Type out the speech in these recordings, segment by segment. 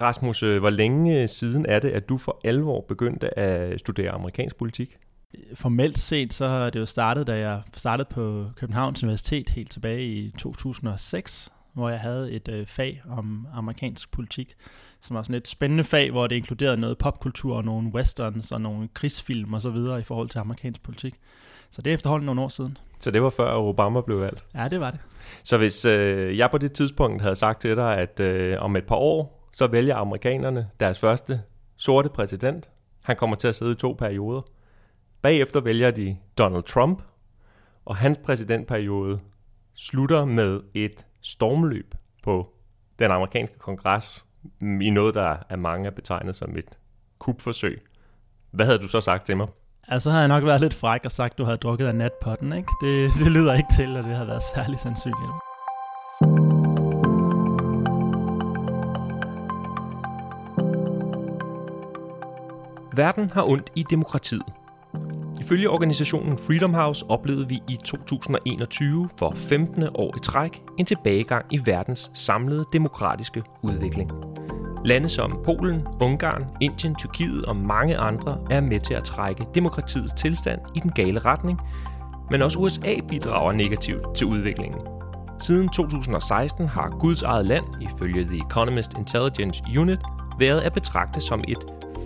Rasmus, øh, hvor længe siden er det, at du for alvor begyndte at studere amerikansk politik? Formelt set, så har det jo startet, da jeg startede på Københavns Universitet helt tilbage i 2006, hvor jeg havde et øh, fag om amerikansk politik, som var sådan et spændende fag, hvor det inkluderede noget popkultur og nogle westerns og nogle krigsfilm og så videre i forhold til amerikansk politik. Så det er efterhånden nogle år siden. Så det var før Obama blev valgt? Ja, det var det. Så hvis øh, jeg på det tidspunkt havde sagt til dig, at øh, om et par år, så vælger amerikanerne deres første sorte præsident. Han kommer til at sidde i to perioder. Bagefter vælger de Donald Trump, og hans præsidentperiode slutter med et stormløb på den amerikanske kongres i noget, der er mange er betegnet som et kupforsøg. Hvad havde du så sagt til mig? Altså havde jeg nok været lidt fræk og sagt, at du havde drukket af natpotten, ikke? Det, det lyder ikke til, at det havde været særlig sandsynligt. Verden har ondt i demokratiet. Ifølge organisationen Freedom House oplevede vi i 2021 for 15. år i træk en tilbagegang i verdens samlede demokratiske udvikling. Lande som Polen, Ungarn, Indien, Tyrkiet og mange andre er med til at trække demokratiets tilstand i den gale retning, men også USA bidrager negativt til udviklingen. Siden 2016 har Guds eget land, ifølge The Economist Intelligence Unit, været at betragte som et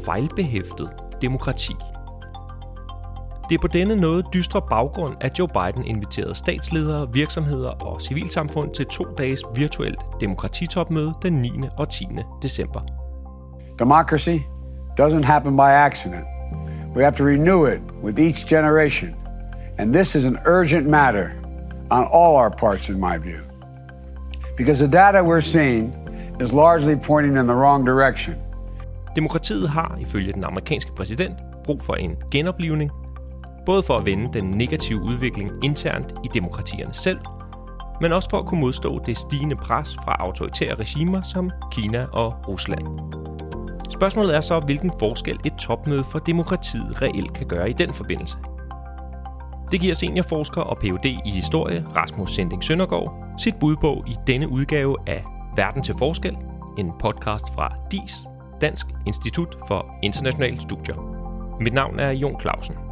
fejlbehæftet demokrati. Det er på denne noget dystre baggrund, at Joe Biden inviterede statsledere, virksomheder og civilsamfund til to dages virtuelt demokratitopmøde den 9. og 10. december. Democracy doesn't happen by accident. We have to renew it with each generation. And this is an urgent matter on all our parts, in my view. Because the data we're seeing is largely pointing in the wrong direction. Demokratiet har, ifølge den amerikanske præsident, brug for en genoplivning både for at vende den negative udvikling internt i demokratierne selv, men også for at kunne modstå det stigende pres fra autoritære regimer som Kina og Rusland. Spørgsmålet er så, hvilken forskel et topmøde for demokratiet reelt kan gøre i den forbindelse. Det giver seniorforsker og Ph.D. i historie Rasmus Sending Søndergaard sit bud på i denne udgave af Verden til forskel, en podcast fra DIS, Dansk Institut for Internationale Studier. Mit navn er Jon Clausen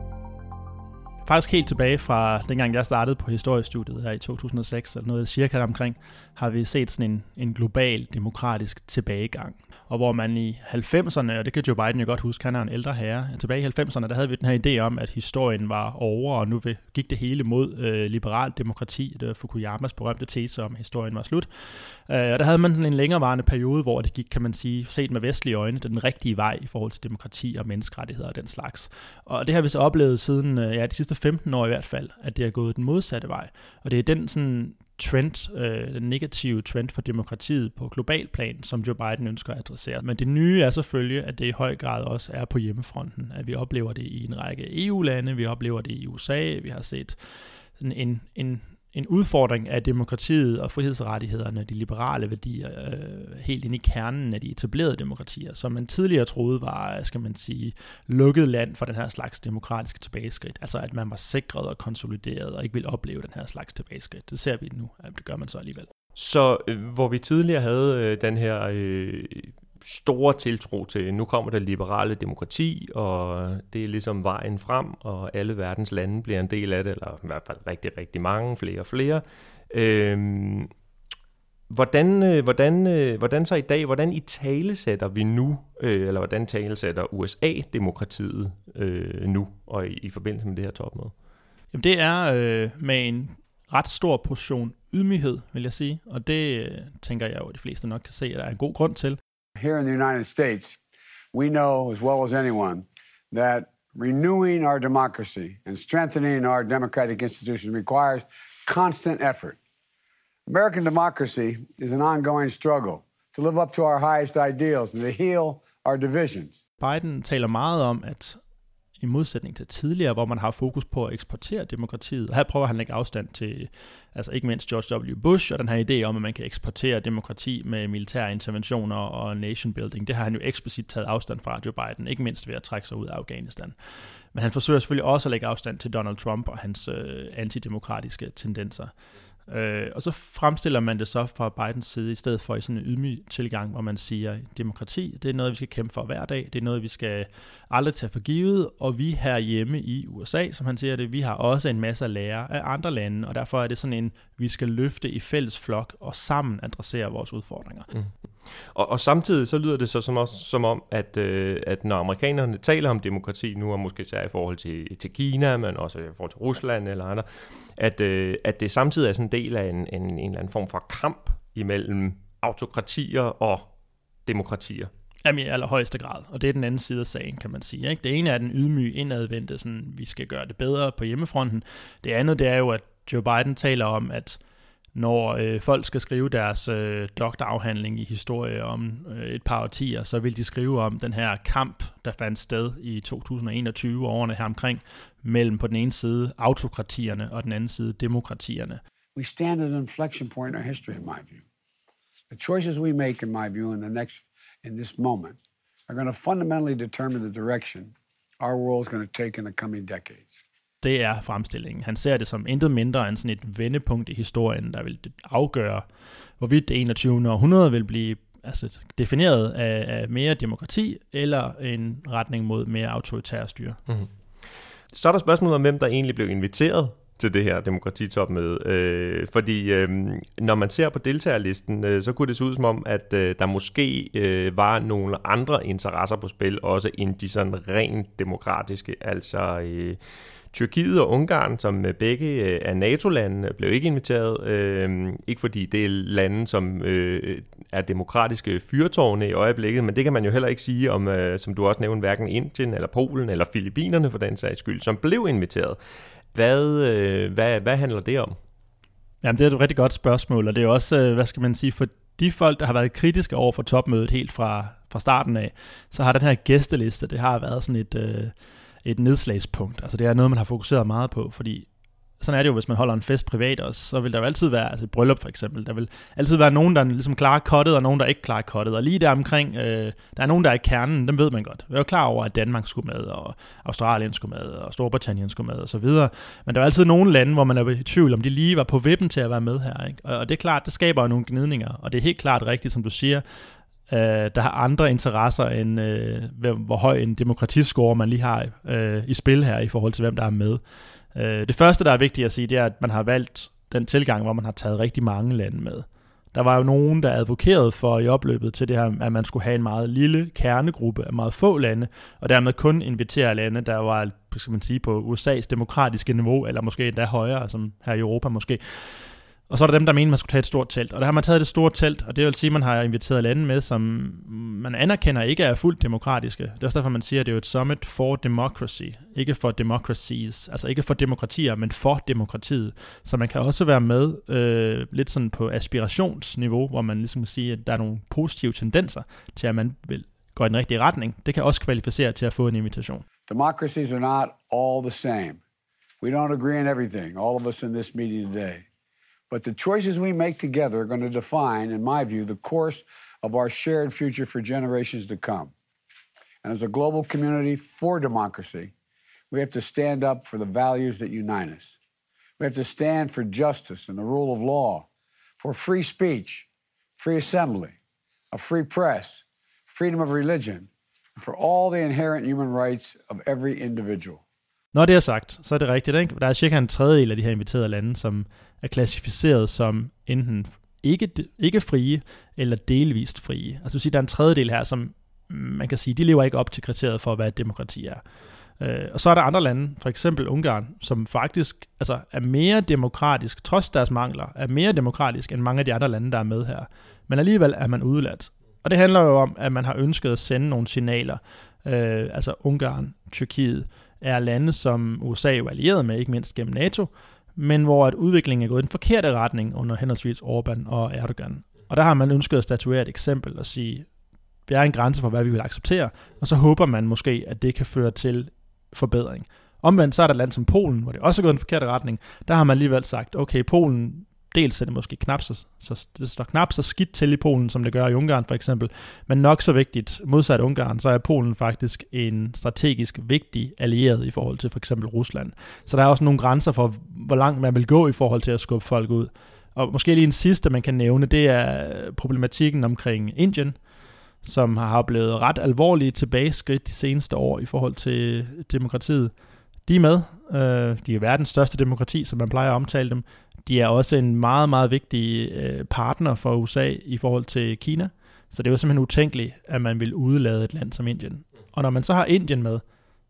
faktisk helt tilbage fra dengang jeg startede på historiestudiet her i 2006, eller noget cirka omkring, har vi set sådan en, en global demokratisk tilbagegang. Og hvor man i 90'erne, og det kan Joe Biden jo godt huske, han er en ældre herre, tilbage i 90'erne, der havde vi den her idé om, at historien var over, og nu gik det hele mod øh, liberalt demokrati. Det var Fukuyamas berømte tese om, at historien var slut. Øh, og der havde man en længerevarende periode, hvor det gik, kan man sige, set med vestlige øjne, den rigtige vej i forhold til demokrati og menneskerettigheder og den slags. Og det har vi så oplevet siden øh, ja, de sidste 15 år i hvert fald, at det er gået den modsatte vej. Og det er den sådan trend, øh, den negative trend for demokratiet på global plan, som Joe Biden ønsker at adressere. Men det nye er selvfølgelig, at det i høj grad også er på hjemmefronten, at vi oplever det i en række EU-lande, vi oplever det i USA, vi har set en, en, en udfordring af demokratiet og frihedsrettighederne, de liberale værdier, øh, helt ind i kernen af de etablerede demokratier, som man tidligere troede var, skal man sige, lukket land for den her slags demokratiske tilbageskridt. Altså at man var sikret og konsolideret og ikke ville opleve den her slags tilbageskridt. Det ser vi nu, at det gør man så alligevel. Så øh, hvor vi tidligere havde øh, den her øh, store tiltro til, nu kommer der liberale demokrati, og det er ligesom vejen frem, og alle verdens lande bliver en del af det, eller i hvert fald rigtig, rigtig mange, flere og flere. Øhm, hvordan, øh, hvordan, øh, hvordan så i dag, hvordan i tale sætter vi nu, øh, eller hvordan talesætter USA demokratiet øh, nu, og i, i forbindelse med det her topmøde? Jamen det er øh, med en ret stor portion ydmyghed, vil jeg sige, og det øh, tænker jeg jo, at de fleste nok kan se, at der er en god grund til. Here in the United States, we know as well as anyone that renewing our democracy and strengthening our democratic institutions requires constant effort. American democracy is an ongoing struggle to live up to our highest ideals and to heal our divisions. Biden taler meget om, at i modsætning til tidligere, hvor man har fokus på at eksportere demokratiet. Her prøver han at lægge afstand til, altså ikke mindst George W. Bush, og den her idé om, at man kan eksportere demokrati med militære interventioner og nation building. Det har han jo eksplicit taget afstand fra Joe Biden, ikke mindst ved at trække sig ud af Afghanistan. Men han forsøger selvfølgelig også at lægge afstand til Donald Trump og hans øh, antidemokratiske tendenser. Øh, og så fremstiller man det så fra Bidens side, i stedet for i sådan en ydmyg tilgang, hvor man siger, demokrati, det er noget, vi skal kæmpe for hver dag, det er noget, vi skal aldrig tage for givet, og vi her hjemme i USA, som han siger det, vi har også en masse at lære af andre lande, og derfor er det sådan en, vi skal løfte i fælles flok og sammen adressere vores udfordringer. Mm. Og, og samtidig så lyder det så som, også, som om, at, øh, at når amerikanerne taler om demokrati nu, og måske især i forhold til, til Kina, men også i forhold til Rusland eller andre, at, øh, at det samtidig er sådan en del af en, en, en eller anden form for kamp imellem autokratier og demokratier. Jamen i allerhøjeste grad, og det er den anden side af sagen, kan man sige. Ikke? Det ene er den ydmyge indadvendte, sådan, vi skal gøre det bedre på hjemmefronten. Det andet, det er jo, at Joe Biden taler om, at når øh, folk skal skrive deres øh, doktorafhandling i historie om øh, et par årtier, så vil de skrive om den her kamp, der fandt sted i 2021 årene her omkring, mellem på den ene side autokratierne og den anden side demokratierne. We stand at an inflection point in our history, in my view. The choices we make, in my view, in the next, in this moment, are going to fundamentally determine the direction our world is going to take in the coming decade. Det er fremstillingen. Han ser det som intet mindre end sådan et vendepunkt i historien, der vil afgøre, hvorvidt det 21. århundrede vil blive altså, defineret af, af mere demokrati eller en retning mod mere autoritær styre. Mm-hmm. Så er der spørgsmålet om, hvem der egentlig blev inviteret til det her demokratitopmøde. Øh, fordi øh, når man ser på deltagerlisten, øh, så kunne det se ud som om, at øh, der måske øh, var nogle andre interesser på spil, også end de sådan rent demokratiske. Altså øh, Tyrkiet og Ungarn, som øh, begge øh, er NATO-lande, blev ikke inviteret. Øh, ikke fordi det er lande, som øh, er demokratiske fyrtårne i øjeblikket, men det kan man jo heller ikke sige om, øh, som du også nævnte, hverken Indien eller Polen eller Filippinerne for den sags skyld, som blev inviteret. Hvad, øh, hvad, hvad handler det om? Jamen, det er et rigtig godt spørgsmål, og det er også, øh, hvad skal man sige, for de folk, der har været kritiske over for topmødet helt fra, fra starten af, så har den her gæsteliste, det har været sådan et... Øh, et nedslagspunkt. Altså det er noget, man har fokuseret meget på, fordi sådan er det jo, hvis man holder en fest privat også, så vil der jo altid være, altså et bryllup for eksempel, der vil altid være nogen, der ligesom klarer kottet, og nogen, der ikke klarer kottet. Og lige der omkring, øh, der er nogen, der er i kernen, dem ved man godt. Jeg er jo klar over, at Danmark skulle med, og Australien skulle med, og Storbritannien skulle med, og så videre. Men der er altid nogle lande, hvor man er i tvivl, om de lige var på vippen til at være med her. Ikke? Og, og det er klart, det skaber jo nogle gnidninger, og det er helt klart rigtigt, som du siger, øh, der har andre interesser end øh, hvor høj en demokratiscore man lige har øh, i spil her i forhold til hvem der er med. Øh, det første, der er vigtigt at sige, det er, at man har valgt den tilgang, hvor man har taget rigtig mange lande med. Der var jo nogen, der advokerede for i opløbet til det her, at man skulle have en meget lille kernegruppe af meget få lande, og dermed kun invitere lande, der var skal man sige, på USA's demokratiske niveau, eller måske endda højere, som her i Europa måske. Og så er der dem, der mener, man skulle tage et stort telt. Og der har man taget det store telt, og det vil sige, at man har inviteret lande med, som man anerkender ikke er fuldt demokratiske. Det er også derfor, man siger, at det er et summit for democracy, ikke for democracies. Altså ikke for demokratier, men for demokratiet. Så man kan også være med øh, lidt sådan på aspirationsniveau, hvor man ligesom siger, at der er nogle positive tendenser til, at man vil gå i den rigtige retning. Det kan også kvalificere til at få en invitation. Democracies are not all the same. We don't agree on everything, all of us in this meeting today. But the choices we make together are going to define, in my view, the course of our shared future for generations to come. And as a global community for democracy, we have to stand up for the values that unite us. We have to stand for justice and the rule of law, for free speech, free assembly, a free press, freedom of religion, and for all the inherent human rights of every individual. Når det er sagt, så er det rigtigt, ikke? Der er cirka en tredjedel af de her inviterede lande, som er klassificeret som enten ikke, ikke frie eller delvist frie. Altså vil sige, der er en tredjedel her, som man kan sige, de lever ikke op til kriteriet for, hvad et demokrati er. Øh, og så er der andre lande, for eksempel Ungarn, som faktisk altså, er mere demokratisk, trods deres mangler, er mere demokratisk end mange af de andre lande, der er med her. Men alligevel er man udeladt. Og det handler jo om, at man har ønsket at sende nogle signaler. Øh, altså Ungarn, Tyrkiet, er lande, som USA er allieret med, ikke mindst gennem NATO, men hvor at udviklingen er gået i den forkerte retning under henholdsvis Orbán og Erdogan. Og der har man ønsket at statuere et eksempel og sige, der er en grænse for, hvad vi vil acceptere, og så håber man måske, at det kan føre til forbedring. Omvendt så er der et land som Polen, hvor det også er gået i den forkerte retning. Der har man alligevel sagt, okay, Polen dels er det måske knap så, så, det står knap så skidt til i Polen, som det gør i Ungarn for eksempel, men nok så vigtigt, modsat Ungarn, så er Polen faktisk en strategisk vigtig allieret i forhold til for eksempel Rusland. Så der er også nogle grænser for, hvor langt man vil gå i forhold til at skubbe folk ud. Og måske lige en sidste, man kan nævne, det er problematikken omkring Indien, som har blevet ret alvorlige tilbageskridt de seneste år i forhold til demokratiet. De er med. Øh, de er verdens største demokrati, som man plejer at omtale dem. De er også en meget, meget vigtig øh, partner for USA i forhold til Kina. Så det er jo simpelthen utænkeligt, at man vil udelade et land som Indien. Og når man så har Indien med,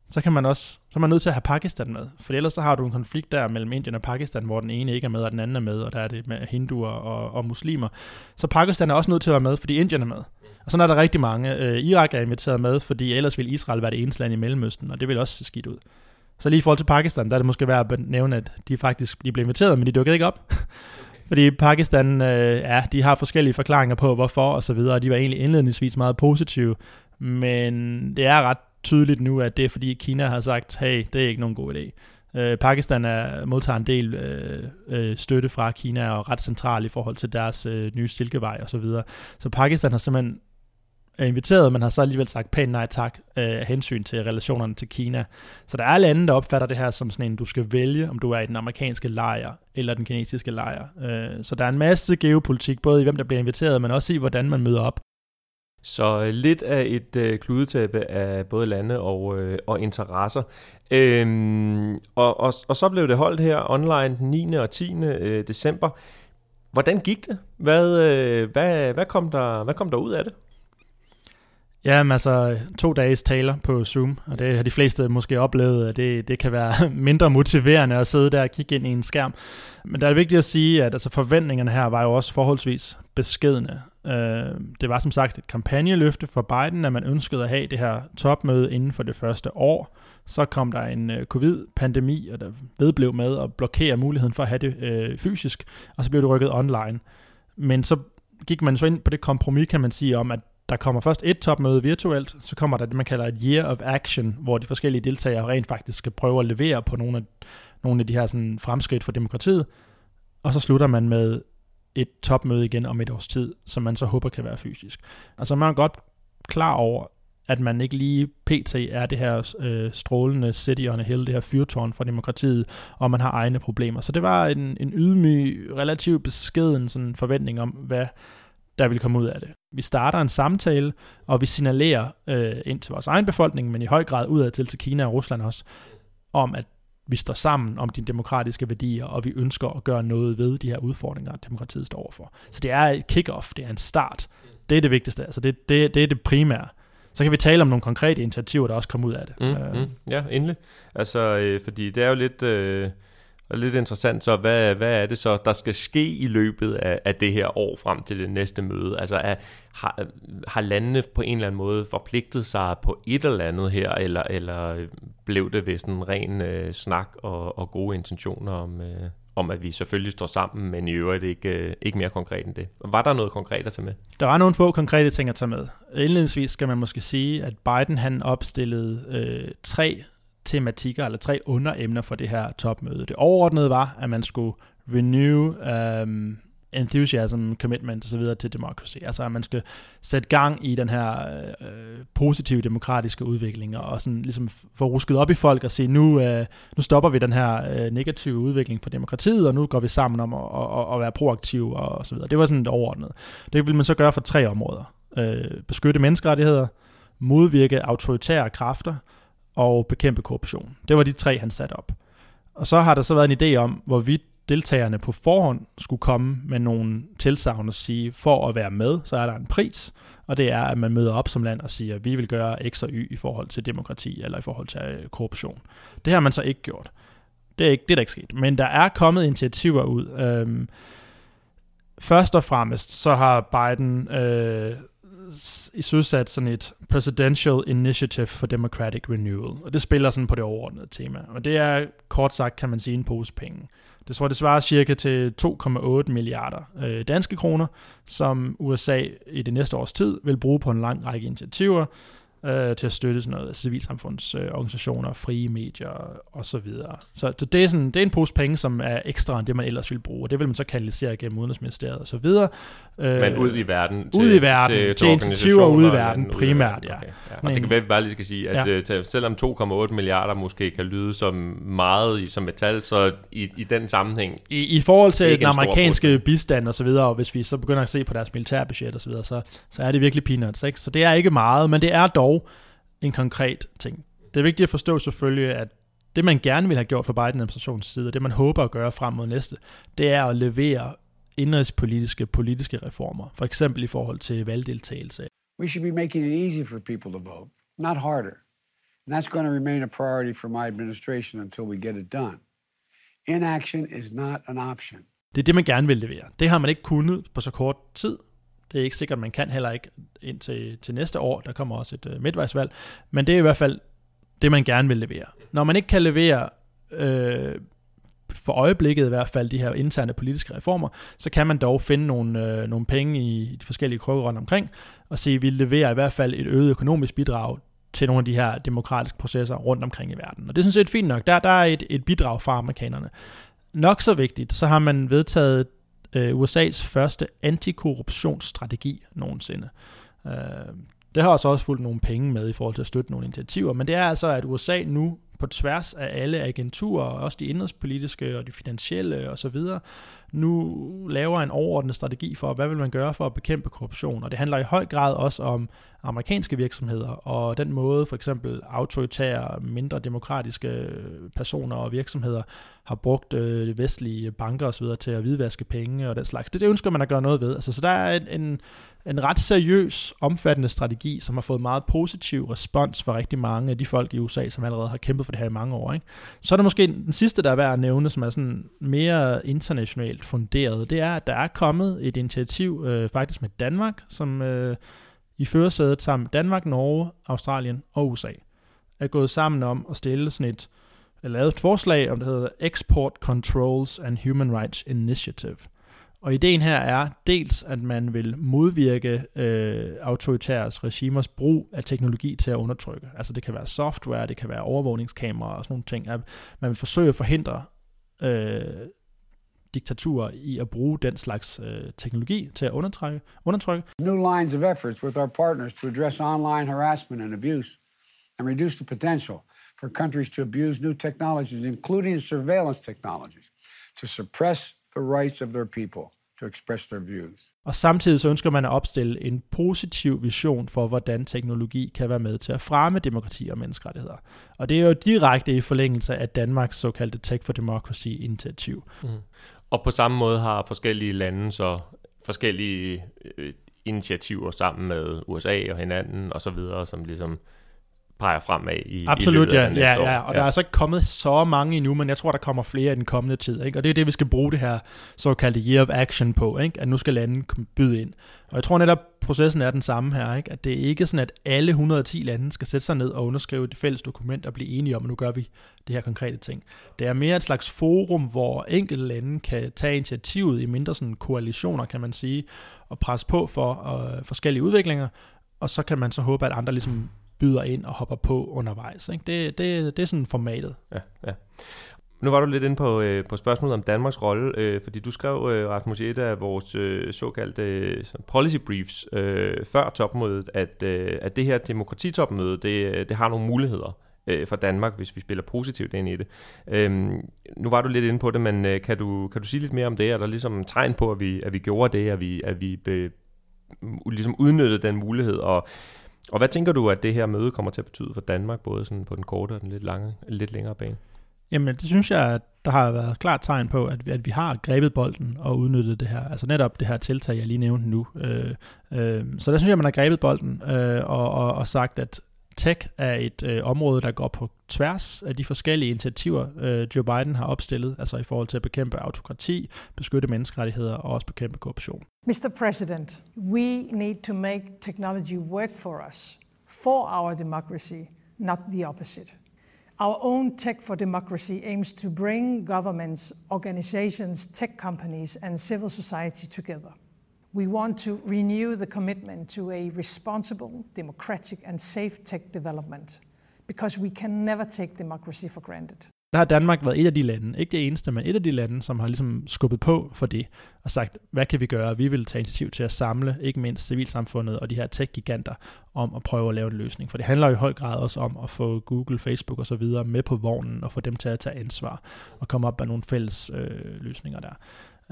så kan man også så er man nødt til at have Pakistan med. For ellers så har du en konflikt der mellem Indien og Pakistan, hvor den ene ikke er med, og den anden er med, og der er det med hinduer og, og muslimer. Så Pakistan er også nødt til at være med, fordi Indien er med. Og sådan er der rigtig mange. Øh, Irak er inviteret med, fordi ellers vil Israel være det eneste land i Mellemøsten, og det vil også se skidt ud. Så lige i forhold til Pakistan, der er det måske værd at nævne, at de faktisk de blev inviteret, men de dukkede ikke op. Fordi Pakistan, øh, ja, de har forskellige forklaringer på, hvorfor og så videre, og de var egentlig indledningsvis meget positive, men det er ret tydeligt nu, at det er fordi Kina har sagt, hey, det er ikke nogen god idé. Øh, Pakistan er, modtager en del øh, øh, støtte fra Kina og er ret central i forhold til deres øh, nye silkevej og så videre. Så Pakistan har simpelthen er inviteret, men har så alligevel sagt pænt nej tak øh, af hensyn til relationerne til Kina. Så der er lande, der opfatter det her som sådan en, du skal vælge, om du er i den amerikanske lejr eller den kinesiske lejr. Øh, så der er en masse geopolitik, både i hvem der bliver inviteret, men også i hvordan man møder op. Så øh, lidt af et øh, kludetæppe af både lande og, øh, og interesser. Øhm, og, og, og så blev det holdt her online den 9. og 10. Øh, december. Hvordan gik det? Hvad, øh, hvad, hvad, kom der, hvad kom der ud af det? Ja, altså to dages taler på Zoom, og det har de fleste måske oplevet, at det, det kan være mindre motiverende at sidde der og kigge ind i en skærm. Men der er det vigtigt at sige, at altså, forventningerne her var jo også forholdsvis beskedende. Uh, øh, det var som sagt et kampagneløfte for Biden, at man ønskede at have det her topmøde inden for det første år. Så kom der en øh, covid-pandemi, og der vedblev med at blokere muligheden for at have det øh, fysisk, og så blev det rykket online. Men så gik man så ind på det kompromis, kan man sige, om at der kommer først et topmøde virtuelt, så kommer der det, man kalder et year of action, hvor de forskellige deltagere rent faktisk skal prøve at levere på nogle af, nogle af de her sådan, fremskridt for demokratiet, og så slutter man med et topmøde igen om et års tid, som man så håber kan være fysisk. Altså man er godt klar over, at man ikke lige pt. er det her øh, strålende city on a hill, det her fyrtårn for demokratiet, og man har egne problemer. Så det var en, en ydmyg, relativt beskeden sådan forventning om, hvad der vil komme ud af det. Vi starter en samtale, og vi signalerer øh, ind til vores egen befolkning, men i høj grad udad til, til Kina og Rusland også, om at vi står sammen om de demokratiske værdier, og vi ønsker at gøre noget ved de her udfordringer, demokratiet står overfor. Så det er et kick-off, det er en start. Det er det vigtigste, altså det, det, det er det primære. Så kan vi tale om nogle konkrete initiativer, der også kommer ud af det. Mm, øh. mm, ja, endelig. Altså, øh, fordi det er jo lidt... Øh og lidt interessant så, hvad, hvad er det så, der skal ske i løbet af, af det her år frem til det næste møde? Altså er, har, har landene på en eller anden måde forpligtet sig på et eller andet her, eller, eller blev det ved sådan en ren øh, snak og, og gode intentioner om, øh, om, at vi selvfølgelig står sammen, men i øvrigt ikke, øh, ikke mere konkret end det. Var der noget konkret at tage med? Der var nogle få konkrete ting at tage med. Indledningsvis skal man måske sige, at Biden han opstillede øh, tre tematikker eller tre underemner for det her topmøde. Det overordnede var, at man skulle renew um, enthusiasm, commitment osv. til demokrati. Altså at man skal sætte gang i den her øh, positive demokratiske udvikling, og sådan ligesom få rusket op i folk og sige, nu, øh, nu stopper vi den her øh, negative udvikling for demokratiet, og nu går vi sammen om at, at, at være proaktive og, og så videre. Det var sådan det overordnede. Det vil man så gøre for tre områder. Øh, beskytte menneskerettigheder, modvirke autoritære kræfter, og bekæmpe korruption. Det var de tre, han satte op. Og så har der så været en idé om, hvorvidt deltagerne på forhånd skulle komme med nogle tilsavn og sige, for at være med, så er der en pris, og det er, at man møder op som land og siger, vi vil gøre X og Y i forhold til demokrati eller i forhold til øh, korruption. Det har man så ikke gjort. Det er, ikke, det er der ikke sket. Men der er kommet initiativer ud. Øhm, først og fremmest så har Biden øh, i søsat sådan et Presidential Initiative for Democratic Renewal, og det spiller sådan på det overordnede tema. Og det er kort sagt, kan man sige, en pose penge. Det tror det svarer cirka til 2,8 milliarder øh, danske kroner, som USA i det næste års tid vil bruge på en lang række initiativer, øh, til at støtte sådan noget civilsamfundsorganisationer, øh, frie medier og så videre. Så, så det, er sådan, det er en pose penge, som er ekstra end det, man ellers ville bruge, og det vil man så kanalisere gennem Udenrigsministeriet og så videre. Øh, Men ud i verden? Til, ud i verden, til, til, til initiativer ude i verden primært, ja. Okay, ja. Og Men, det kan være, vi bare lige skal sige, at ja. uh, selvom 2,8 milliarder måske kan lyde som meget i, som metal, så i, i den sammenhæng... I, i forhold til den amerikanske bistand og så videre, og hvis vi så begynder at se på deres militærbudget og så videre, så, så er det virkelig peanuts, ikke? Så det er ikke meget, men det er dog en konkret ting. Det er vigtigt at forstå selvfølgelig, at det man gerne vil have gjort fra Biden-administrationens side, og det man håber at gøre frem mod næste, det er at levere indrigspolitiske politiske reformer, for eksempel i forhold til valgdeltagelse. We should be making it easy for people to vote, not harder. And that's going to remain a priority for my administration until we get it done. Inaction is not an option. Det er det, man gerne vil levere. Det har man ikke kunnet på så kort tid, det er ikke sikkert, man kan heller ikke ind til, til næste år. Der kommer også et øh, midtvejsvalg. Men det er i hvert fald det, man gerne vil levere. Når man ikke kan levere, øh, for øjeblikket i hvert fald, de her interne politiske reformer, så kan man dog finde nogle, øh, nogle penge i de forskellige krykker rundt omkring, og se, at vi leverer i hvert fald et øget økonomisk bidrag til nogle af de her demokratiske processer rundt omkring i verden. Og det er sådan set fint nok. Der, der er et, et bidrag fra amerikanerne. Nok så vigtigt, så har man vedtaget øh, USA's første antikorruptionsstrategi nogensinde. Øh, det har også fulgt nogle penge med i forhold til at støtte nogle initiativer, men det er altså, at USA nu på tværs af alle agenturer, også de indrigspolitiske og de finansielle osv., nu laver en overordnet strategi for, hvad vil man gøre for at bekæmpe korruption. Og det handler i høj grad også om amerikanske virksomheder, og den måde for eksempel autoritære, mindre demokratiske personer og virksomheder har brugt øh, vestlige banker osv. til at hvidvaske penge og den slags. Det, det ønsker man at gøre noget ved. Altså, så der er en, en, en ret seriøs, omfattende strategi, som har fået meget positiv respons fra rigtig mange af de folk i USA, som allerede har kæmpet for det her i mange år. Ikke? Så er der måske den sidste, der er værd at nævne, som er sådan mere internationalt funderet. Det er, at der er kommet et initiativ øh, faktisk med Danmark, som øh, i førersædet sammen med Danmark, Norge, Australien og USA er gået sammen om at stille sådan et, lavet et forslag om, det hedder Export Controls and Human Rights Initiative. Og ideen her er dels, at man vil modvirke øh, autoritære regimers brug af teknologi til at undertrykke. Altså det kan være software, det kan være overvågningskameraer og sådan nogle ting. At man vil forsøge at forhindre øh, diktaturer i at bruge den slags øh, teknologi til at undertrykke, undertrykke. New lines of efforts with our partners to address online harassment and abuse and reduce the potential for countries to abuse new technologies, including surveillance technologies, to suppress the rights of their people to express their views. Og samtidig så ønsker man at opstille en positiv vision for, hvordan teknologi kan være med til at fremme demokrati og menneskerettigheder. Og det er jo direkte i forlængelse af Danmarks såkaldte Tech for Democracy-initiativ. Mm. Og på samme måde har forskellige lande så forskellige øh, initiativer sammen med USA og hinanden og så videre, som ligesom peger fremad i, Absolut, i ja, ja, ja, og ja. der er altså ikke kommet så mange endnu, men jeg tror, der kommer flere i den kommende tid, ikke? og det er det, vi skal bruge det her såkaldte Year of Action på, ikke? at nu skal lande byde ind. Og jeg tror netop, processen er den samme her, ikke? at det er ikke sådan, at alle 110 lande skal sætte sig ned og underskrive et fælles dokument og blive enige om, at nu gør vi det her konkrete ting. Det er mere et slags forum, hvor enkelte lande kan tage initiativet i mindre sådan koalitioner, kan man sige, og presse på for uh, forskellige udviklinger, og så kan man så håbe, at andre ligesom byder ind og hopper på undervejs. Ikke? Det, det, det er sådan formatet. Ja, ja. Nu var du lidt inde på, øh, på spørgsmålet om Danmarks rolle, øh, fordi du skrev, øh, Rasmus, i et af vores øh, såkaldte øh, policy briefs øh, før topmødet, at, øh, at det her demokratitopmøde, det, øh, det har nogle muligheder øh, for Danmark, hvis vi spiller positivt ind i det. Øhm, nu var du lidt inde på det, men øh, kan, du, kan du sige lidt mere om det? Er der ligesom tegn på, at vi, at vi gjorde det, at vi, at vi be, ligesom udnyttede den mulighed, og og hvad tænker du, at det her møde kommer til at betyde for Danmark, både sådan på den korte og den lidt, lange, lidt længere bane? Jamen, det synes jeg, at der har været klart tegn på, at vi, at vi har grebet bolden og udnyttet det her. Altså netop det her tiltag, jeg lige nævnte nu. Øh, øh, så der synes jeg, man har grebet bolden øh, og, og, og sagt, at Tech er et øh, område, der går på tværs af de forskellige initiativer, øh, Joe Biden har opstillet, altså i forhold til at bekæmpe autokrati, beskytte menneskerettigheder og også bekæmpe korruption. Mr. President, we need to make technology work for us, for our democracy, not the opposite. Our own Tech for Democracy aims to bring governments, organizations, tech companies, and civil society together. We want to renew the commitment to a responsible, democratic, and safe tech development because we can never take democracy for granted. Der har Danmark været et af de lande, ikke det eneste, men et af de lande, som har ligesom skubbet på for det, og sagt, hvad kan vi gøre? Vi vil tage initiativ til at samle, ikke mindst civilsamfundet og de her tech-giganter, om at prøve at lave en løsning. For det handler jo i høj grad også om at få Google, Facebook osv. med på vognen, og få dem til at tage ansvar, og komme op med nogle fælles øh, løsninger der.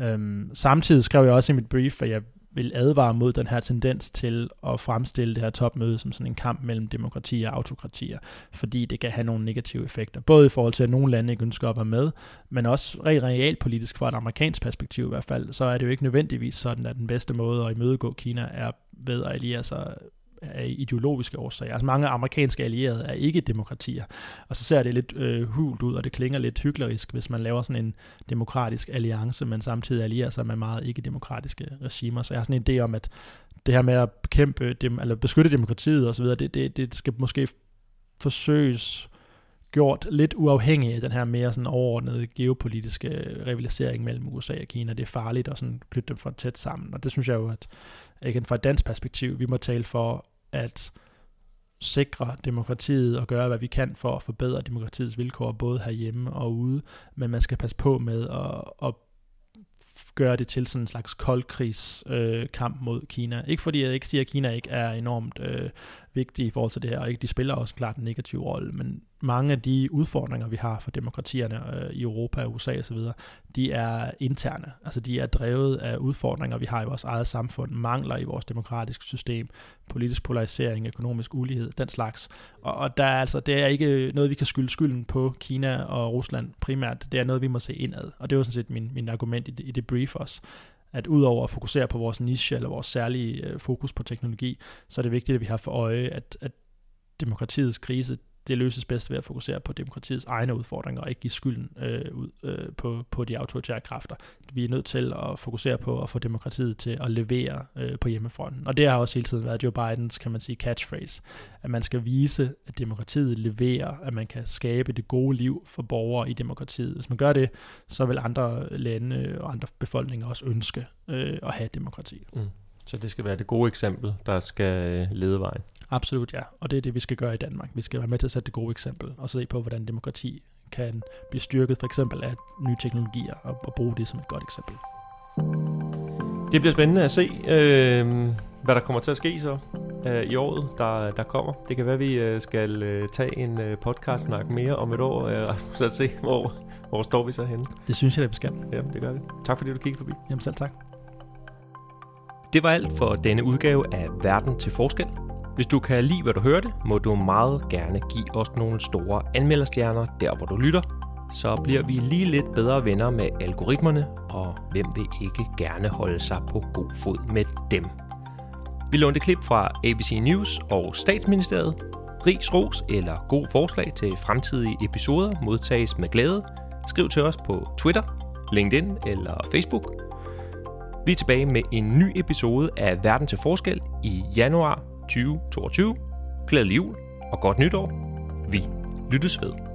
Øhm, samtidig skrev jeg også i mit brief, at jeg vil advare mod den her tendens til at fremstille det her topmøde som sådan en kamp mellem demokrati og autokratier, fordi det kan have nogle negative effekter, både i forhold til, at nogle lande ikke ønsker at være med, men også rent realpolitisk fra et amerikansk perspektiv i hvert fald, så er det jo ikke nødvendigvis sådan, at den bedste måde at imødegå Kina er ved at alliere sig af ideologiske årsager. Altså mange amerikanske allierede er ikke demokratier, og så ser det lidt øh, hult ud, og det klinger lidt hyklerisk, hvis man laver sådan en demokratisk alliance, men samtidig allierer sig med meget ikke-demokratiske regimer. Så jeg har sådan en idé om, at det her med at bekæmpe, dem, eller beskytte demokratiet osv., det, det, det skal måske forsøges gjort lidt uafhængig af den her mere sådan overordnede geopolitiske rivalisering mellem USA og Kina. Det er farligt at sådan knytte dem for tæt sammen, og det synes jeg jo, at igen fra et dansk perspektiv, vi må tale for at sikre demokratiet og gøre, hvad vi kan for at forbedre demokratiets vilkår, både herhjemme og ude, men man skal passe på med at, at gøre det til sådan en slags koldkrigskamp øh, kamp mod Kina. Ikke fordi jeg ikke siger, at Kina ikke er enormt øh, vigtige i forhold til det her, og ikke de spiller også klart en negativ rolle, men mange af de udfordringer, vi har for demokratierne øh, i Europa, USA osv., de er interne. Altså de er drevet af udfordringer, vi har i vores eget samfund, mangler i vores demokratiske system, politisk polarisering, økonomisk ulighed, den slags. Og, og der er altså, det er ikke noget, vi kan skylde skylden på Kina og Rusland primært. Det er noget, vi må se indad. Og det var sådan set min, min argument i det, i det brief også at udover at fokusere på vores niche eller vores særlige øh, fokus på teknologi, så er det vigtigt, at vi har for øje, at, at demokratiets krise, det løses bedst ved at fokusere på demokratiets egne udfordringer, og ikke give skylden øh, ud øh, på, på de autoritære kræfter. Vi er nødt til at fokusere på at få demokratiet til at levere øh, på hjemmefronten. Og det har også hele tiden været Joe Bidens, kan man sige, catchphrase, at man skal vise, at demokratiet leverer, at man kan skabe det gode liv for borgere i demokratiet. Hvis man gør det, så vil andre lande og andre befolkninger også ønske øh, at have demokrati. Mm. Så det skal være det gode eksempel, der skal øh, lede vejen. Absolut ja, og det er det, vi skal gøre i Danmark. Vi skal være med til at sætte det gode eksempel, og se på, hvordan demokrati kan blive styrket, for eksempel af nye teknologier, og, og bruge det som et godt eksempel. Det bliver spændende at se, øh, hvad der kommer til at ske så øh, i året, der, der kommer. Det kan være, at vi øh, skal øh, tage en øh, podcast-snak mere om et år, øh, så at se, hvor, hvor står vi så henne. Det synes jeg, at vi skal. Ja, det gør vi. Tak fordi du kiggede forbi. Jamen selv tak. Det var alt for denne udgave af Verden til Forskel. Hvis du kan lide, hvad du hørte, må du meget gerne give os nogle store anmelderstjerner der, hvor du lytter. Så bliver vi lige lidt bedre venner med algoritmerne, og hvem vil ikke gerne holde sig på god fod med dem. Vi lånte klip fra ABC News og Statsministeriet. Ris, ros eller god forslag til fremtidige episoder modtages med glæde. Skriv til os på Twitter, LinkedIn eller Facebook – vi er tilbage med en ny episode af Verden til Forskel i januar 2022. Glædelig jul og godt nytår. Vi lyttes ved.